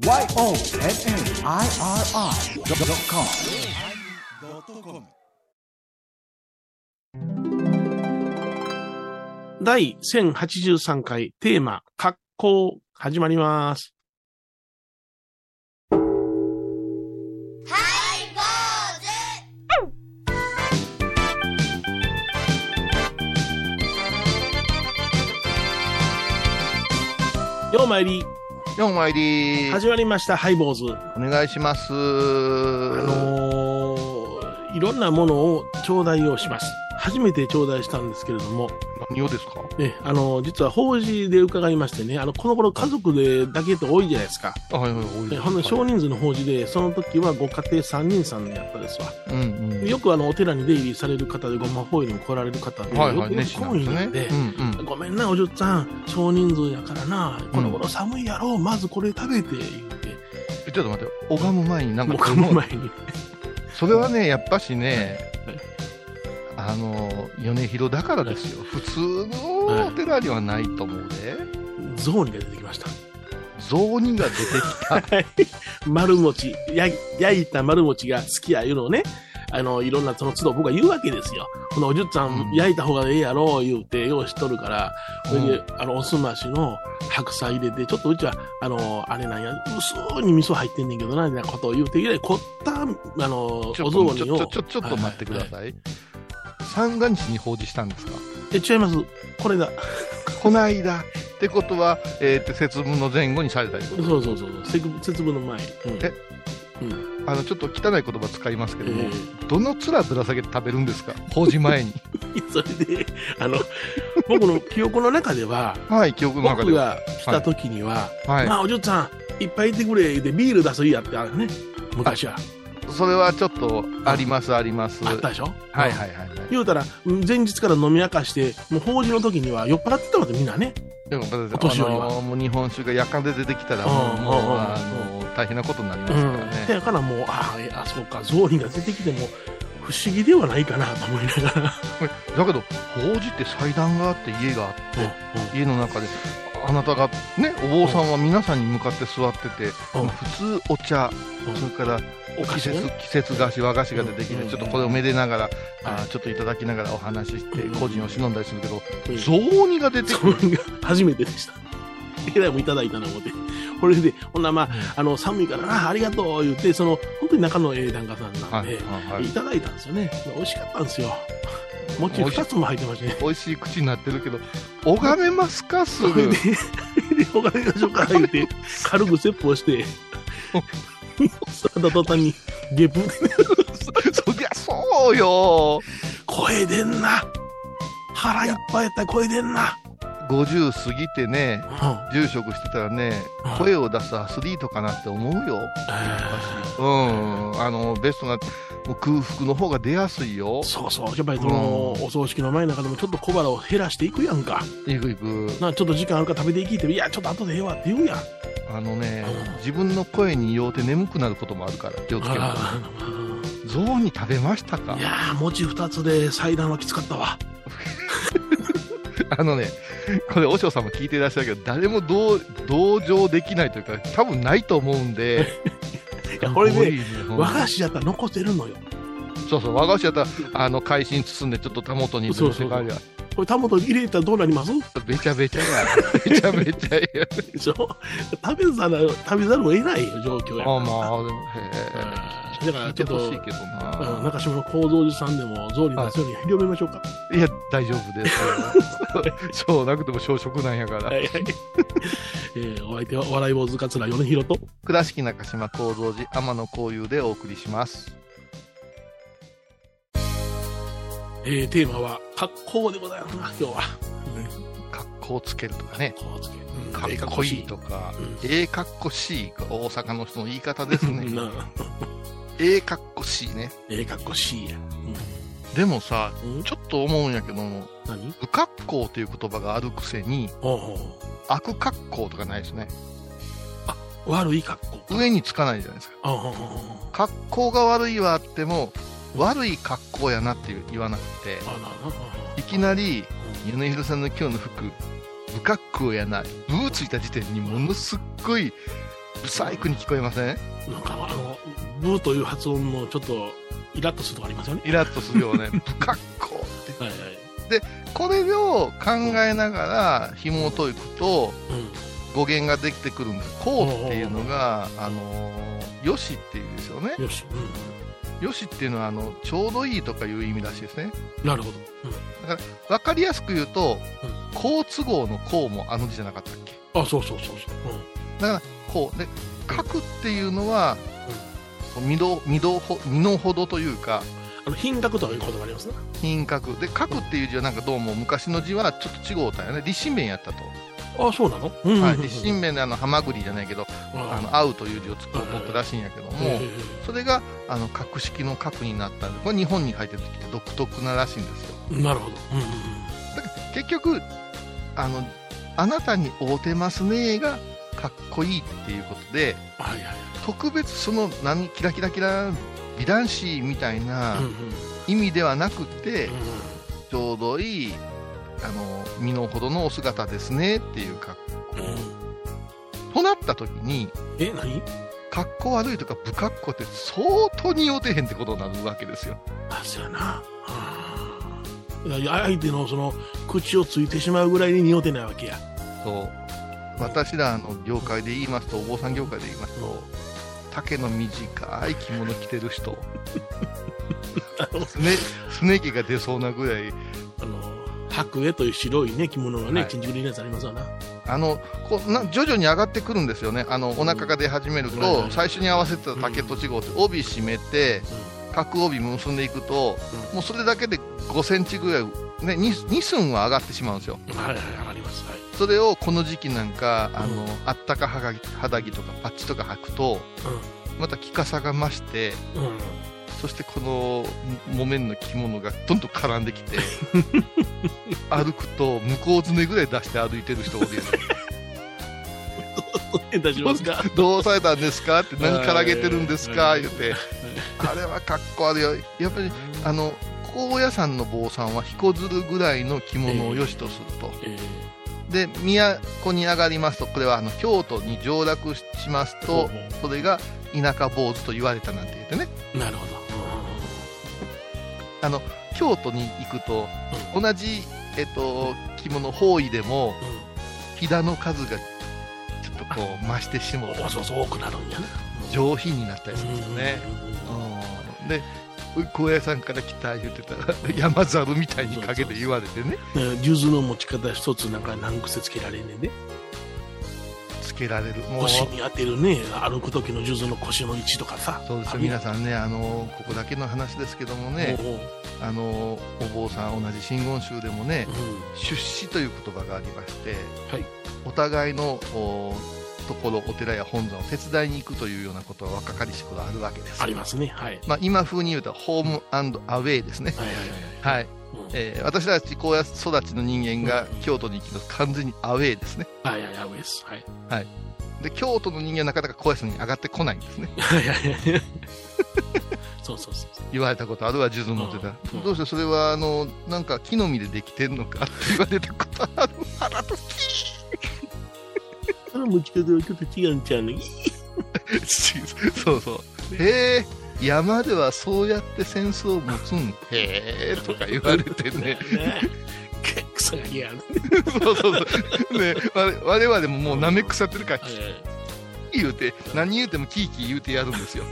YONNIRI.com 第1083回テーマ、格好、始まります。ようまいり、ようまいり始まりました、ハイボーズ。お願いします。あのー、いろんなものを頂戴をします。初めて頂戴したんですけれども、何をですか？ね、あのー実は法事で伺いましてね、あの、この頃家族でだけって多いじゃないですか。あ、はいはい、多い。ほんで少人数の法事で、その時はご家庭3人さんでやったですわ。うんうん。よくあの、お寺に出入りされる方で、ごまホイルに来られる方で、はいはい、よく熱心なんですね。懇意なんで、うんうん。ごめんな、お嬢さん、少人数やからな、この頃寒いやろ、まずこれ食べて、言って、えちょっと待って、拝む前になんかもう噛む前に。それはね、やっぱしねはい、あの、米広だからですよ。普通のお寺にはないと思うで。ゾウニが出てきました。雑煮が出てきた。丸餅、や焼いた丸餅が好きやいうのをね、あの、いろんなその都度僕が言うわけですよ。このおじゅっちゃん、うん焼いた方がええやろ、言うて、ようしとるから、それで、うあの、おすましの白菜入れて、ちょっとうちは、あの、あれなんや、薄に味噌入ってんねんけどな、みたいなことを言うて、以来凝った、あの、お雑煮を。ちょ、ちょ、っと待ってくだい。さい。三が日に法事したんですか？え、違います。これだ。この間。ってことは、えっと、節分の前後にされたりそうそうそうそう。節節分の前。うん、え？うん。あの、ちょっと汚い言葉使いますけえども、ーどの面ぶら下げて食べるんですか？法事前に。それで、あの、僕の記憶の中では、はい、記憶の中では。僕が来た時には、はい。まあ、お嬢さん、いっぱいいてくれ、で、ビール出すいやってあるね。昔は。それはちょっと、あります、あります。あったでしょ？はいはいはいはい。言うたら、うん前日から飲み明かして、もう法事の時には酔っ払ってたわけ、みんなね。でも、お年寄りはあのもう日本酒が夜間で出てきたら、うんもう、もううんあの、大変なことになりますうん。からね。だからもう、ああ、そうか、雑煮が出てきても、不思議ではないかなと思いながら。だけど、法事って祭壇があって、家があって、家の中で、あなたが、ね、お坊さんは皆さんに向かって座ってて、うん普通お茶、うんそれから季節季節菓子、和菓子が出てきて、うんちょっとこれをめでながら、あちょっといただきながらお話しして、うん個人を忍んだりするけど、うん雑煮が出てくる。初めてでした。えらいもんいただいたな、思って。これで、ほんならまあ、あの、寒いからな、ありがとう、言って、その、本当に仲のええ檀家さんなんで、いただいたんですよね。美味しかったんですよ。餅二つも入ってましたね。美味しい口になってるけど、拝めますか、すぐそれで。、で、お金がしょうか言って、軽く説法して、座った途端に、ゲップで、そりゃそうよ。声出んな。腹いっぱいやったら声出んな。50過ぎてね、うん。住職してたらねうん、声を出すアスリートかなって思うよ。えうん。あの、ベストな、もう空腹の方が出やすいよー。そうそう。やっぱりその、うんお葬式の前の中でもちょっと小腹を減らしていくやんか。いくいく。な、ちょっと時間あるから食べていきって、いや、ちょっと後でええわって言うやん。あのねうん、自分の声に酔うて眠くなることもあるから、気をつけろ。あ象に食べましたか？ーいやー、餅二つで祭壇はきつかったわ。あのね、これ、和尚さんも聞いていらっしゃるけど、誰も同同情できないというか、多分ないと思うんで、いやこれねうん和菓子やったら残せるのよ。そうそう、和菓子やったら、あの、海進包んで、ちょっとたもとにそうそうがあるやこれ、タモト入れたらどうなりますべちゃべちゃや。べちゃべちゃや。でしょ？食べざる、食べざるを得ない状況やから。あまあ、でも、へうんだからえ。ちょっと、しいけどうん、な。中島の構造寺さんでも、草履出すように広めましょうか。いや、大丈夫です。そうなくても小食なんやから。はいはい。えーお相手は、お笑い坊主桂米広と、倉敷中島幸三寺天野幸雄でお送りします。えー、テーマは、格好でございますな、今日は。格好つけるとかね。格好つけ。うんかっこいいとかうん、ええかっこしいが大阪の人の言い方ですね。なええかっこしいね。ええ格好しいや。でもさ、うん？うんちょっと思うんやけども、何？不格好という言葉があるくせに、おうおう悪格好とかないですね。悪い格好。上につかないじゃないですか。おうおうおう格好が悪いはあっても、悪い格好やなって言わなくて、いきなり、米広さんの今日の服、不格好やな、ブーついた時点にものすっごいブサイクに聞こえません？なんかあの、ブーという発音のちょっとイラッとするとこありますよね。イラッとするよね。不格好って。はいはい。これを考えながら紐解くとうん。語源ができてくるんです。こうっていうのが、あのー、よしっていうんですよね。よし。うよしっていうのは、あの、ちょうどいいとかいう意味らしいですね。ん。なるほど。わかりやすく言うとうん、好都合のこうもあの字じゃなかったっけ？あ、そうそうそうそう。だから、こう。で、書くっていうのは、身の、身のほ身の程というか、あの、品格とかいう言葉ありますね。品格。で、書くっていう字はなんかどうも昔の字はちょっと違うたよね。立身弁やったと。あ、そうなの？うんはい。立身弁であの、ハマグリじゃないけど、ああの、合うという字を作ろうと思ったらしいんやけども、えそれが、あの、格式の格になったんで、これ日本に書いてる時って独特ならしいんですよ。えなるほど。うんうんうん。だから結局、あの、あなたに合うてますねがかっこいいっていうことで、はいはい。特別その何、キラキラキラ、美男子みたいなうんうん意味ではなくて、うんちょうどいい、あの、身の程のお姿ですねっていう格好。うんとなった時に、え、何？格好悪いとか不格好って相当に合てへんってことになるわけですよ。あ、そうやな。うんいや相手のその口をついてしまうぐらいに匂ってないわけや。そう私らの業界で言いますとお坊さん業界で言いますと丈の短い着物着てる人すねすね毛が出そうなぐらい白衣という白いね、着物がね、はい金軸のやつありますわな。あのこうな徐々に上がってくるんですよねあのお腹が出始めると、はいはい最初に合わせてた丈と違うって帯締めて角帯結んでいくと、うんもうそれだけで5センチぐらい、ね、2, 2寸は上がってしまうんですようん。はいはい、上がります。はい。それをこの時期なんかあの、うんあったか肌着肌着とかパッチとか履くとまた着かさが増してうん。うん。そしてこの木綿の着物がどんどん絡んできて 歩くと向こうずねぐらい出して歩いてる人おるよね大丈夫ですか？どうされたんですか？って何からげてるんですか？はい言って。あれはかっこ悪い。よやっぱりあの高野山の坊さんは彦鶴ぐらいの着物を良しとすると、えで都に上がりますとこれはあの京都に上洛しますーとそれが田舎坊主と言われたなんて言ってね。なるほど。あの京都に行くと同じ、えっと、着物方位でもうん。うんひだの数がちょっとこう増してしまうおそうそう多くなるんやね。上品になったりするんですよね、うんで高野山から来た言ってたら 山猿みたいにかけて言われてねうん。数珠の持ち方一つなんか何癖つけられんねんで。つけられる。腰に当てるね、歩く時の数珠の腰の位置とかさ。そうですよ。皆さんねあのここだけの話ですけどもねあのお坊さん同じ真言宗でもねうん。出資という言葉がありまして、はい。お互いのおところお寺や本山を手伝いに行くというようなことは若かりし頃あるわけです。ありますね。はい。まあ、今風に言うとホームアウェイですね、はいはい。はいえー私たち高野育ちの人間がうん。京都に行きます。完全にアウェイですね。はいはいはい、上です。はい。で京都の人間はなかなか高野山に上がってこないんですね。はいはいはい。そうそうそう。言われたことあるわ数珠持ってたら、うん。どうしてそれはあのなんか木の実でできてんのかって言われたことある。腹と その持ち方はちょっと違うんちゃうの？そうそう。へえ山ではそうやって戦争を持つんへえとか言われてね。ね。結構やる。そうそうそう。ね我我々ももう舐め腐ってるからはい言うて何言うてもキーキー言うてやるんですよ。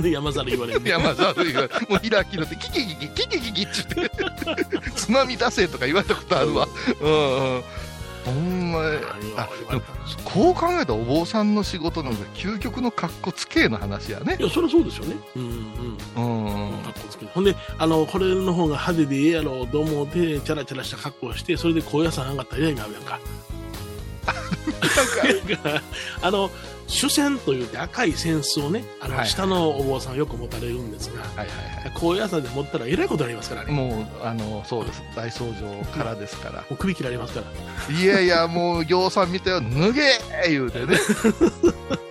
で山猿言われるね。山沢というかもう開きのってキキキキキキキキって。つまみ出せとか言われたことあるわ。うんうんほんまにあでもこう考えたらお坊さんの仕事なんか究極の格好つけの話やねいや、そりゃそうですよね。うんうん。うんうん格好つけてほんで、あの、これの方が派手でええやろうと思って、チャラチャラした格好をして、それで高野山上がったら嫌になるや んか。あの、主戦というて赤い扇子をね、あの、はい。下のお坊さんよく持たれるんですが、はいはいはい。高野山で持ったらえらいことになりますからね。ももうあのそうです。大僧正からですから。う首切られますから。いやいやもう行さん見たよ。脱げー言うてね。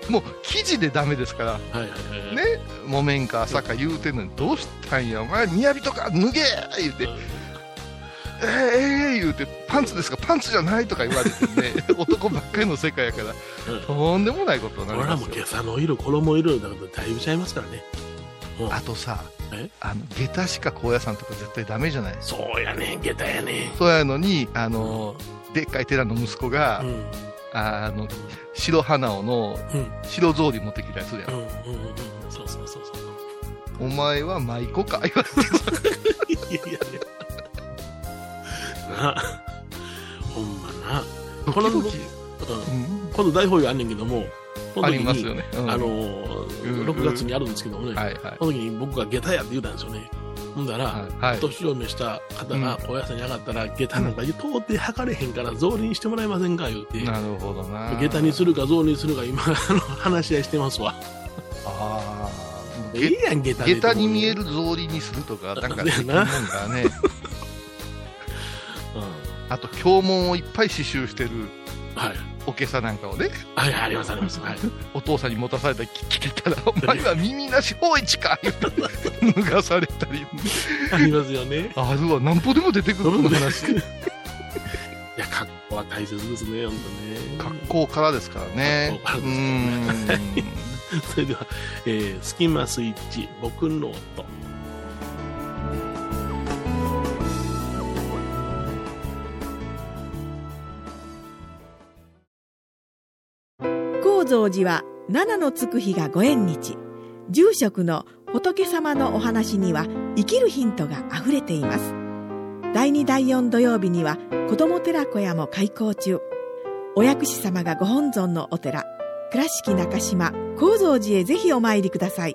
もう生地でダメですから。はいはいはい。ね。木綿か朝か言うてんのにどうしたんやお前雅とか脱げー言うてえー、えー、言うて、パンツですか、パンツじゃないとか言われてね、男ばっかりの世界やから、うんとんでもないことになり俺らもますよ。今朝の色、衣色だからだいぶちゃいますからね。うんあとさえ、あの、下駄しか高野山とか絶対ダメじゃないそうやね、下駄やね。そうやのに、あの、でっかい寺の息子が、うん。あの、白花尾のうん。白草履持ってきたりするやん。うん。うん。うん。そうそうそうそう。お前は舞妓か？言われてさ いやいやいや。な、ほんまな。この、うんドキドキうん今度大法要あんねんけども、このあ時にりますよね。うんあのうんー、6月にあるんですけどもね、はいはい。その時に僕が下駄やって言うたんですよね。ほんだら、はいはい。年を召した方が高野山に上がったら、下駄なんか到底測れへんから草履にしてもらえませんか言うて、なるほどな。下駄にするか草履にするか今、あの話し合いしてますわ。ああ。ええやん、下駄で。下駄に見える草履にするとか、なんか できるもんだね。うん。あと、経文をいっぱい刺繍してるはい。おけさなんかをね、はい、あります、あります。はい。お父さんに持たされたり聞けたら、お前は耳なし法一か言って脱がされたり。ありますよね。あるわ、なんぼでも出てくるこの話。いや、格好は大切ですね、本当ね。格好からですからね。格好からですうーん。それでは、えー、スキマスイッチ、僕の音。高蔵寺は七のつく日がご縁日。住職の仏様のお話には生きるヒントがあふれています。第2第4土曜日には子ども寺小屋も開校中。お薬師様がご本尊のお寺。倉敷中島・高蔵寺へぜひお参りください。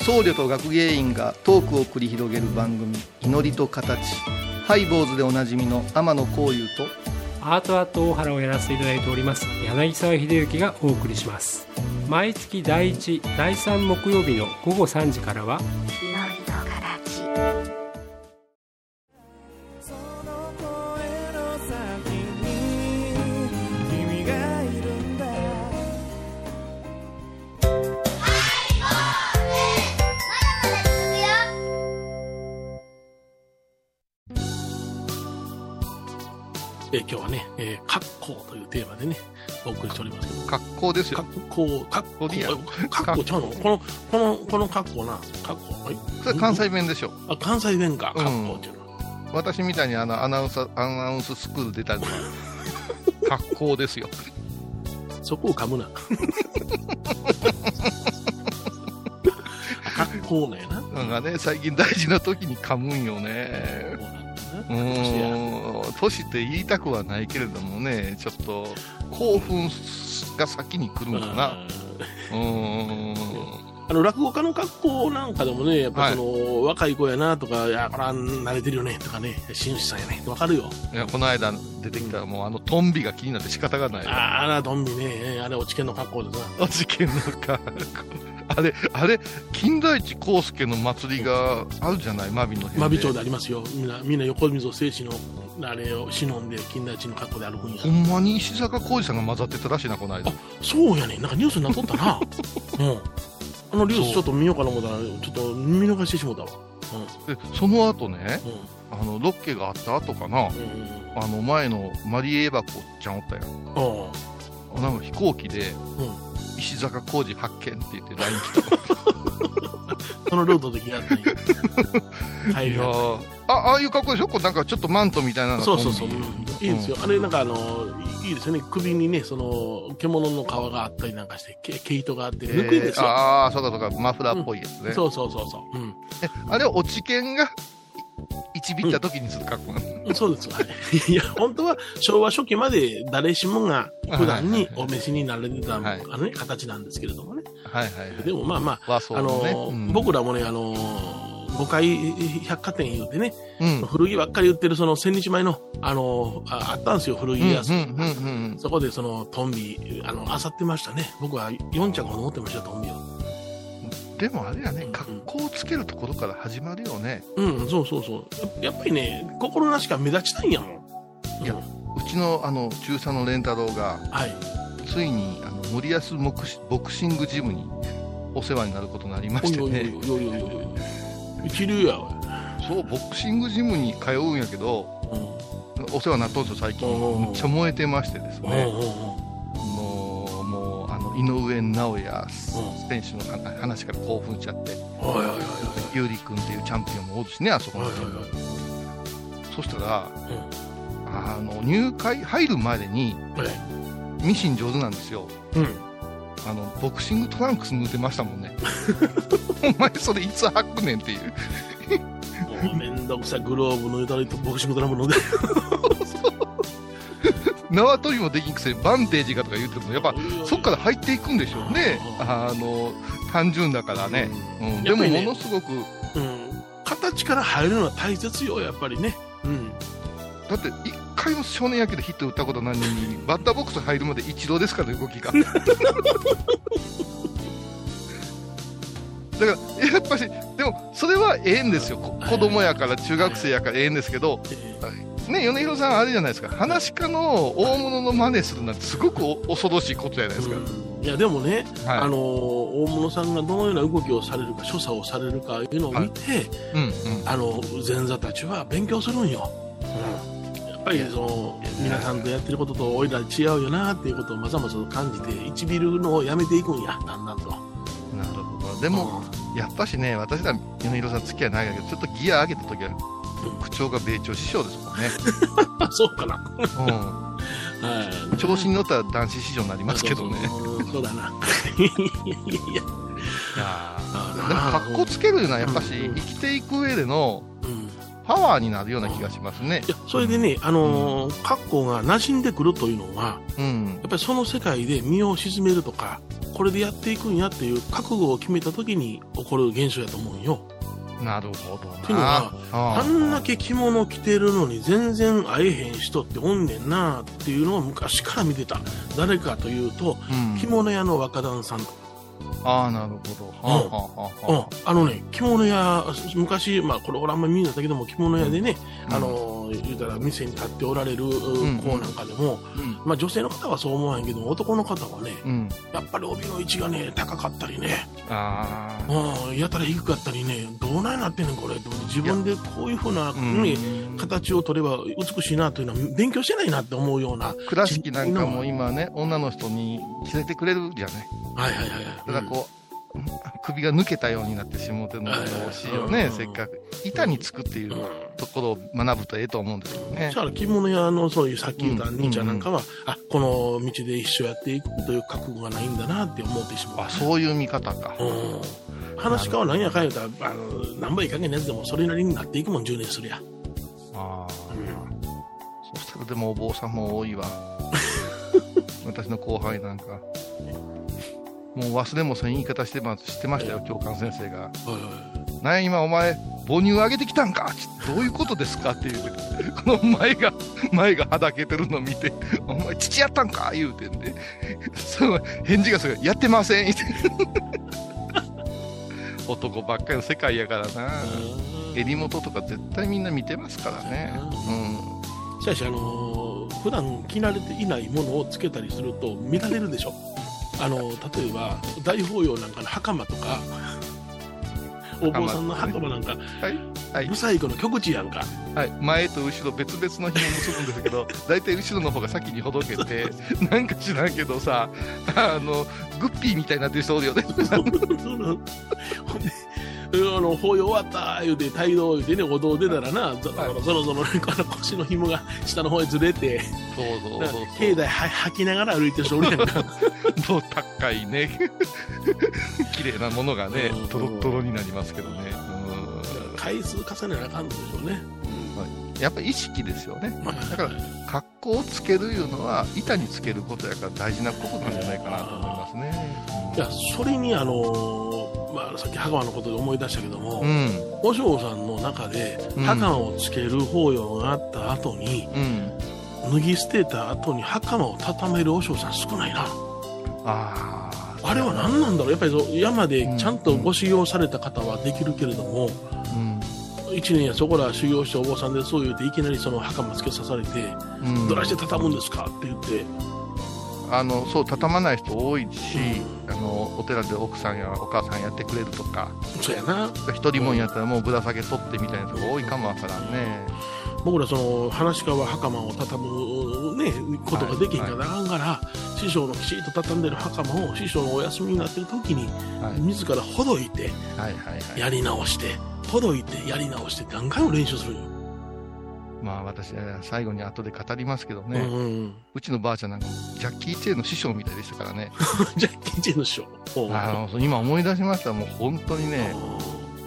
僧侶と学芸員がトークを繰り広げる番組「祈りと形」ハイ坊主でおなじみの天野幸雄とアートアート大原をやらせていただいております柳沢秀幸がお送りします。毎月第1第3木曜日の午後3時からはえー今日はね、えー、格好というテーマでね、お送りしておりますけど、格好ですよ。格好、格好、格好ちゃうの？この、この、この格好な、格好、はい。それ関西弁でしょあ、関西弁か、うん。格好っていうのは。私みたいにあのアナウンサーアナウンススクール出たのは格好ですよ。そこを噛むな。格好なんやな。なんかね最近大事な時に噛むんよね年って言いたくはないけれどもねちょっと興奮が先に来るんかな。うーんあの落語家の格好なんかでもね、やっぱその、若い子やなとか、いや、これは慣れてるよねとかね、紳士さんやねわかるよ。いやこの間出てきたもうあのトンビが気になって仕方がないああら、ドンビね、あれ、落ち研の格好ですな。お事件のか あれあれ金田一耕助の祭りがあるじゃない？真備の辺真備町でありますよ。みんな、みんな横溝静止の、あれを忍んで、金田一の格好で歩くんやほ。んまに石坂浩二さんが混ざってたらしいなこの間あそうやね。なんかニュースになっとったな。うん。あのニュースちょっと見ようかな思ったら、ちょっと見逃してしもうたわ。でその後ねうん。あのロッケがあった後かなうん。うん。あの前のマリエバコちゃんおったやんあなんか飛行機であ。うん。石坂浩二発見って言って LINE 来たそのルートでやったん や。帰いあああいう格好でしょ？こうなんかちょっとマントみたいなのそうそうそう、いいですよ。あれ、なんかあの、いいいですよね。首にね、その、獣の皮があったりなんかして、毛毛糸があって、えぬくいですよ。ああそうかそうかマフラーっぽいやつね、そうそうそうそう。うん。えあれは落ち券が一ビった時にする格好なの、そうです。はい。いや、本当は昭和初期まで誰しもが普段にお召しになられてた、はいあのね、形なんですけれどもね。はいはいはいでもまあまあ、和装あののね、ー僕らもね、あのー5階百貨店言うてね、うんうん古着ばっかり売ってるその千日前の、あのーああったんですよ、古着屋さん。うんうんうんそこでそのトンビ、あの、漁ってましたね。僕は4着ほど持ってました、トンビを。うんでもあれやね格好をつけるところから始まるよねうん、そうそうそう。ややっぱりね、心なしか目立ちたいんやもん。いやうちのあの中佐の蓮太郎がはい。ついにあの森保ボクシボクシングジムにお世話になることになりましてね。一流やわ。そう、ボクシングジムに通うんやけど、お世話になったんですよ、最近。うんめっちゃ燃えてましてです。ね。もう、もう、あの、井上尚弥選手の話から興奮しちゃって、うん。はいはいはいゆうりくんっていうチャンピオンもおるしね、あそこのチームはいはいはいそしたら、あの、入会、入るまでに、ミシン上手なんですよ。うん。あの、ボクシングトランクス塗ってましたもんね。お前それいつ履くねんっていう。もうめんどくさいグローブ抜いたりボクシングドラム飲んで縄跳びもできんくせにバンテージがとか言っても、やっぱそっから入っていくんでしょうね。あの、単純だからね。うん、でもやっぱりねものすごく、うん形から入るのは大切よやっぱりねうんだって一回も少年野球でヒット打ったことないのに、バッターボックス入るまで一度ですから、動きが。だから、やっぱし、でも、それはええんですよ。こ子供やから、中学生やからええんですけど、ね、米広さん、あれじゃないですか、話し家の大物の真似するなんて、すごくお恐ろしいことじゃないですか。うんいやでもね、はいあの大物さんがどのような動きをされるか所作をされるかいうのを見て、うんうん。あの前座たちは勉強するんよ、やっぱりその皆さんとやってることとおいら違うよなっていうことをまざまざと感じて1ビルのをやめていくんやだんだんとなるほど。でも、やっぱしね、私ら米広さん付き合いないけど、ちょっとギア上げた時は、口調が米朝師匠ですもんね。あ そうかなうん。はい調子に乗ったら男子師匠になりますけどね。そうだな。いやいやでも、格好つけるのはやっぱし、うん生きていく上でのうんパワーになるような気がしますねい。や、それでね、あのー格好が馴染んでくるというのは、うんや。っぱりその世界で身を沈めるとか、これでやっていくんやっていう覚悟を決めた時に起こる現象やと思うんよ。なるほどな。っていうのはああんだけ着物着てるのに全然会えへん人っておんねんなっていうのを昔から見てた。誰かというと、うん着物屋の若旦さんとああ、なるほど。はあはあうんはあ、あのね、着物屋、昔、まあ、これ俺あんまり見なかったけども、着物屋でね、うんあの、言うたら店に立っておられるん子なんかでも、うんまあ女性の方はそう思わへんけども、男の方はね、うん。やっぱり帯の位置がね、高かったりね、ああ。うん、やたら低かったりね、どうなんなってんねん、これ。自分でこういうふうな、形を取れば美しいなというのは勉強してないなって思うような。倉敷なんかも今ね、女の人に着せてくれるじゃない。はいはいはいはい。だからこう、首が抜けたようになってしもうてるのが惜しいよね、うんせっかく。板につくっていううんところを学ぶとええと思うんですけどねだ。から着物屋のそういうさっき言ったうん兄ちゃんなんかは、あ、この道で一生やっていくという覚悟がないんだなって思ってしまう。あ、そういう見方か。うん。話し家は何やかんや言うたら、あの、何倍いかげんのやつでもそれなりになっていくもん、10年するや。ああ。そしたらでもお坊さんも多いわ。私の後輩なんか。もう忘れもせん言い方してましてましたよ、教官先生が。はいはいなんや今お前、母乳上げてきたんかちどういうことですか？っていう。この前が、前がはだけてるの見て、お前父やったんか？言うてんで。その返事がすごい、やってません言うて男ばっかりの世界やからな。襟元とか絶対みんな見てますからね。しかし、あのー普段着慣れていないものをつけたりすると見られるでしょ？あの例えば、大法要なんかの袴とか、お坊さんの袴なんか、うん。はい。はいブ。サイクの極地やんか。はい。前と後ろ別々の紐結ぶんですけど、大体後ろの方が先にほどけて、なんか知らんけどさ、あの、グッピーみたいになってる人おるよね。あの、法要終わった言うて、帯同言うてね、お堂出たらな、ぞろぞろぞろ、あの腰の紐が下の方へずれて、そうそうそう境内は吐きながら歩いてる人おるやんか。もう高いね。綺麗なものがねうん、トロットロになりますけどね。うん回数重ねなあかんのでしょうね。やっぱ意識ですよね。まあだから、格好をつけるいうのは、板につけることやから大事なことなんじゃないかなと思いますね。いや、それにあのまあ、さっき袴のことで思い出したけども、うん。和尚さんの中で、うん袴をつける法要があった後に、うん。脱ぎ捨てた後に袴を畳める和尚さん少ないな。ああ。あれは何なんだろう？やっぱりそう山でちゃんとご修行された方はできるけれども、うん。一年やそこら修行してお坊さんでそう言うていきなりその袴つけさされて、うんどないして畳むんですかって言って、あのそう畳まない人多いし、あのお寺で奥さんやお母さんやってくれるとかそうやな。一人もんやったらもうぶら下げ取ってみたいな人が多いかもわからんね、僕らその話し家は袴を畳む、ね、ことができへんからならんから、師匠のきちっと畳んでる袴を師匠のお休みになってる時に、はい。自らほどいてはいはいはい。やり直してほどいてやり直して何回も練習するんよ、まあ私えー最後に後で語りますけどね、うんうちのばあちゃんなんかジャッキー・チェーンの師匠みたいでしたからね。じゃあケンチェンの師匠。あの今思い出しました。もう本当にね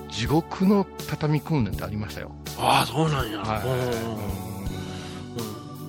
地獄の畳訓練ってありましたよ、ああそうなんや、はい。うんうん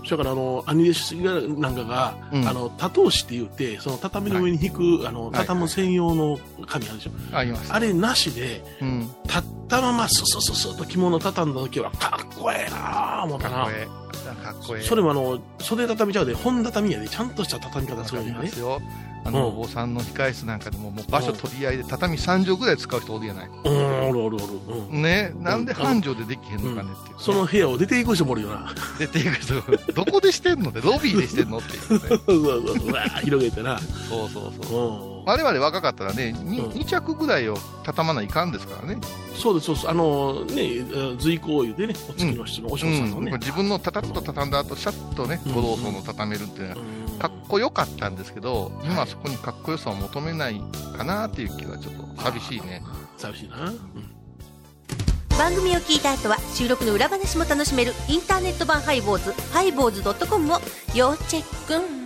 それからあの兄弟子がなんかが、うん。あの多頭紙って言ってその畳の上に引く、あの畳む専用の紙あるでしょ、あります。あれなしでうん。立ったままススススッと着物畳んだ時はかっこええなあ思ったな。かっこええ。かっこええそれもあの袖畳ちゃうで本畳やでちゃんとした畳み方するんやね。りますよあの、うん。お坊さんの控室なんかでももう場所取り合いで畳3畳ぐらい使う人おるやない。うん。おるおるおる、うんねなんで繁盛でできへんのかねっていうね、その部屋を出ていく人もおるよな。出ていく人どこでしてんのってロビーでしてんのっていうね。そうそうそううわー広げてな。そうそうそう。うん我々若かったらね 2, うん。着ぐらいを畳まないかんですからね、そうです、そうです。あのね、随行湯でね、お付きの人のお嬢さんのね。うん。自分のタタッと畳んだ後シャッとねうん。五道層の畳めるっていうのはうん。かっこよかったんですけど今はそこにかっこよさを求めないかなっていう気はちょっと寂しいね。寂しいな。うん。番組を聞いた後は収録の裏話も楽しめるインターネット版ハイボーズハイボーズドットコムを要チェック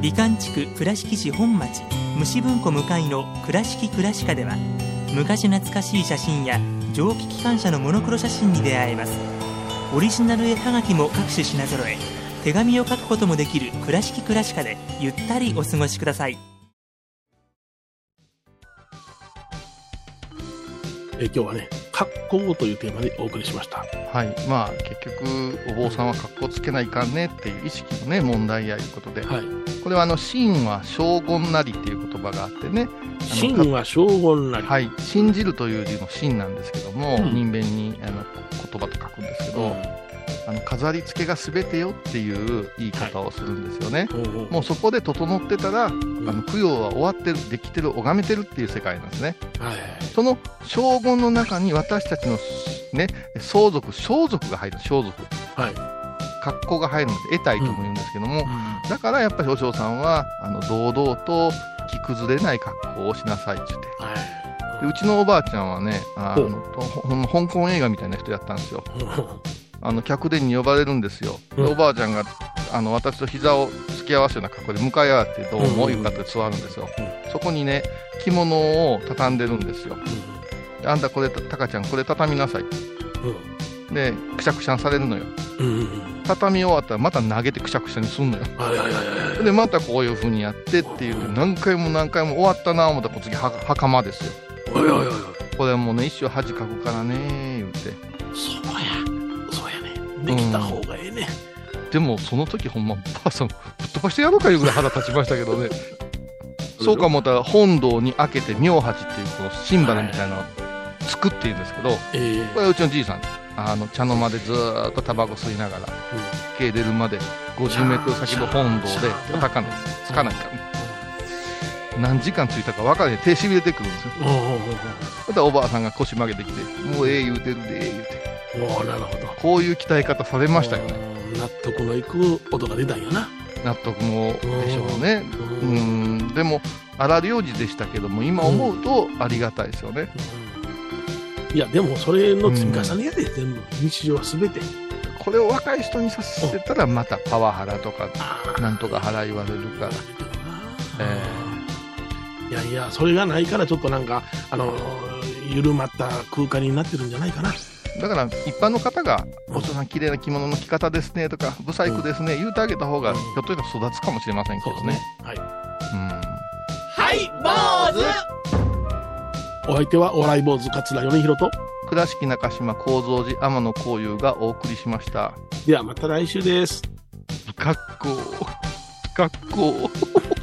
美観地区倉敷市本町虫文庫向かいの「倉敷倉歯科」では昔懐かしい写真や蒸気機関車のモノクロ写真に出会えます。オリジナル絵はがきも各種品揃え手紙を書くこともできる「倉敷倉歯科」でゆったりお過ごしください。え今日はね、格好というテーマでお送りしました。はい。まあ結局お坊さんは格好つけないかんねっていう意識のね問題やいうことで、はい。これはあの真は将軍なりっていう言葉があってね。真は将軍なり。はい。信じるという字の真なんですけども、うん。人弁にあの言葉と書くんですけど、あの飾り付けが全てよっていう言い方をするんですよね、うんうんもうそこで整ってたら、ん。あの供養は終わってるできてる拝めてるっていう世界なんですね。はい。その将軍の中に私たちのね相続相続が入る相続。はい。格好が入るので得体とも言うんですけども、うん。だからやっぱりお嬢さんはあの堂々と着崩れない格好をしなさいって言って。はい。でうちのおばあちゃんはねあの香港映画みたいな人やったんですよ。うんあの客殿に呼ばれるんですよ、でうんおばあちゃんがあの私と膝を突き合わせるような格好で向かい合ってどうもうんいう方で座るんですよ、うそこにね着物を畳んでるんですよであんたこれたかちゃんこれ畳みなさいでくしゃくしゃにされるのようん。うん。うん。畳み終わったらまた投げてくしゃくしゃにすんのよ。でまたこういう風にやってっていううん何回も何回も終わったな思ったら次は袴ですよ。これもうね一生恥かくからね言うてそう。できた方がええね。でもその時ほんまばあさんぶっ飛ばしてやろうかいうぐらい腹立ちましたけどね。そうか思ったら本堂に開けて妙八っていうこのシンバルみたいなのを作っているんですけどええ。これはうちのじいさん。あの茶の間でずーっとタバコ吸いながら家出るまで50メートル先の本堂で叩かない。つかないから何時間ついたか分からへん。手しびれてくるんですよ。またおばあさんが腰曲げてきて「もうええ言うてるで」言うて。うん。おおなるほど。こういう鍛え方されましたよね。うん。納得のいく音が出たんやな。納得もでしょうね。ううん。ん。でも荒療治でしたけども今思うとありがたいですよね、いや、でもそれの積み重ねやで、全部。日常はすべて。これを若い人にさせてたらまたパワハラとかなんとか腹言われるか。ら、えいやいや、それがないから、ちょっとなんか、あの、緩まった空間になってるんじゃないかな。だから一般の方が、お父さん、綺麗な着物の着方ですねとか、ブサイクですね、言うてあげた方が、ひょっとしたら育つかもしれませんけどね。はい。うん。はい坊主お相手はお笑い坊主桂米広と、倉敷中島幸三寺天野幸雄がお送りしました。ではまた来週です。不格好。不格好。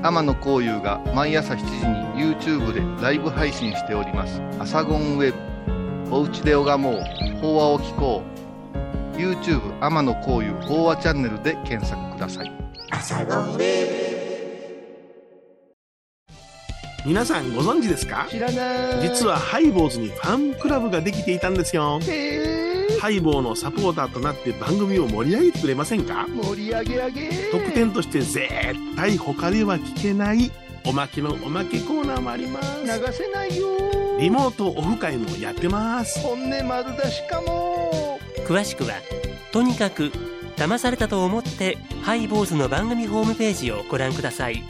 天野幸雄が毎朝7時に YouTube でライブ配信しております。アサゴンウェブ。おうちで拝もう。法話を聞こう。YouTube 天野幸雄法話チャンネルで検索ください。皆さんご存知ですか？知らない。実はハイボーズにファンクラブができていたんですよ。ハイボーのサポーターとなって番組を盛り上げてくれませんか？盛り上げ上げ。特典として絶対他では聞けないおまけのおまけコーナーもあります。流せないよ。リモートオフ会もやってます。本音丸出しかも。詳しくはとにかく騙されたと思ってハイボーズの番組ホームページをご覧ください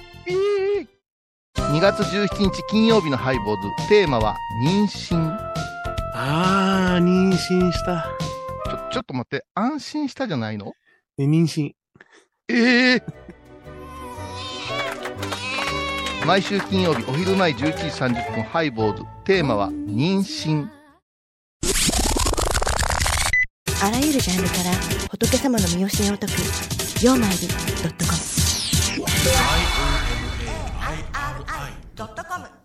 2月17日金曜日のハイボーズ。テーマは妊娠。あー、妊娠した。ちょ、ちょっと待って。安心したじゃないの？え妊娠。ええ毎週金曜日お昼前11時30分ハイボーズ。テーマは妊娠。あらゆるジャンルから仏様の身教えを解く「曜マイルドットコム」ドットコム